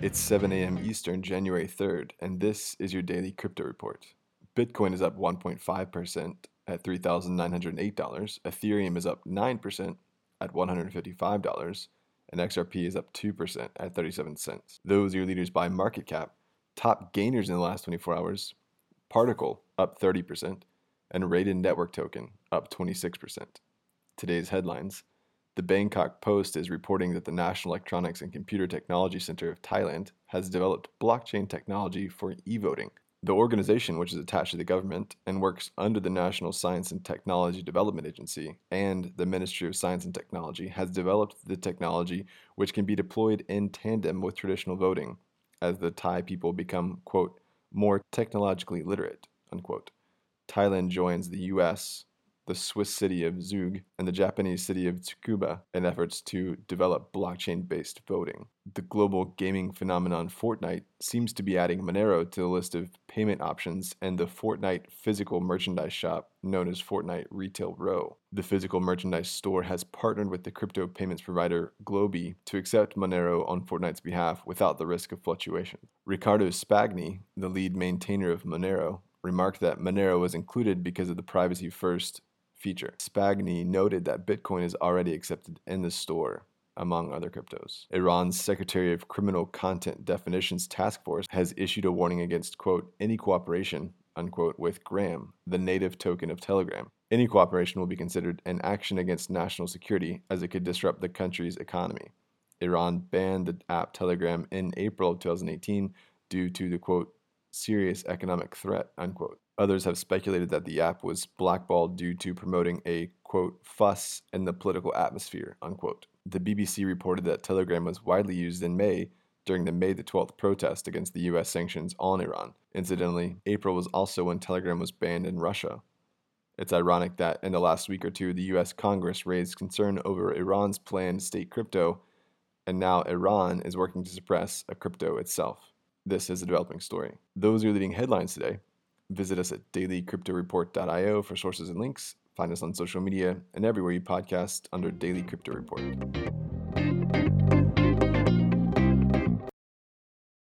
It's 7 a.m. Eastern, January 3rd, and this is your daily crypto report. Bitcoin is up 1.5% at $3,908. Ethereum is up 9% at $155. And XRP is up 2% at 37 cents. Those are your leaders by market cap. Top gainers in the last 24 hours Particl up 30%, and Raiden Network Token up 26%. Today's headlines the Bangkok Post is reporting that the National Electronics and Computer Technology Center of Thailand has developed blockchain technology for e voting. The organization, which is attached to the government and works under the National Science and Technology Development Agency and the Ministry of Science and Technology, has developed the technology which can be deployed in tandem with traditional voting as the Thai people become, quote, more technologically literate, unquote. Thailand joins the US, the Swiss city of Zug, and the Japanese city of Tsukuba in efforts to develop blockchain based voting. The global gaming phenomenon Fortnite seems to be adding Monero to the list of payment options and the Fortnite physical merchandise shop known as Fortnite Retail Row. The physical merchandise store has partnered with the crypto payments provider GloBee to accept Monero on Fortnite's behalf without the risk of fluctuation. Ricardo Spagni, the lead maintainer of Monero, remarked that Monero was included because of the privacy first feature. Spagni noted that Bitcoin is already accepted in the store among other cryptos. Iran's Secretary of Criminal Content Definitions Task Force has issued a warning against, quote, any cooperation, unquote, with Gram, the native token of Telegram. Any cooperation will be considered an action against national security as it could disrupt the country's economy. Iran banned the app Telegram in April of 2018 due to the, quote, serious economic threat, unquote. Others have speculated that the app was blackballed due to promoting a, quote, fuss in the political atmosphere, unquote. The BBC reported that Telegram was widely used in May during the May the 12th protest against the US sanctions on Iran. Incidentally, April was also when Telegram was banned in Russia. It's ironic that in the last week or two, the US Congress raised concern over Iran's planned state crypto, and now Iran is working to suppress a crypto itself. This is a developing story. Those are leading headlines today. Visit us at dailycryptoreport.io for sources and links. Find us on social media and everywhere you podcast under Daily Crypto Report.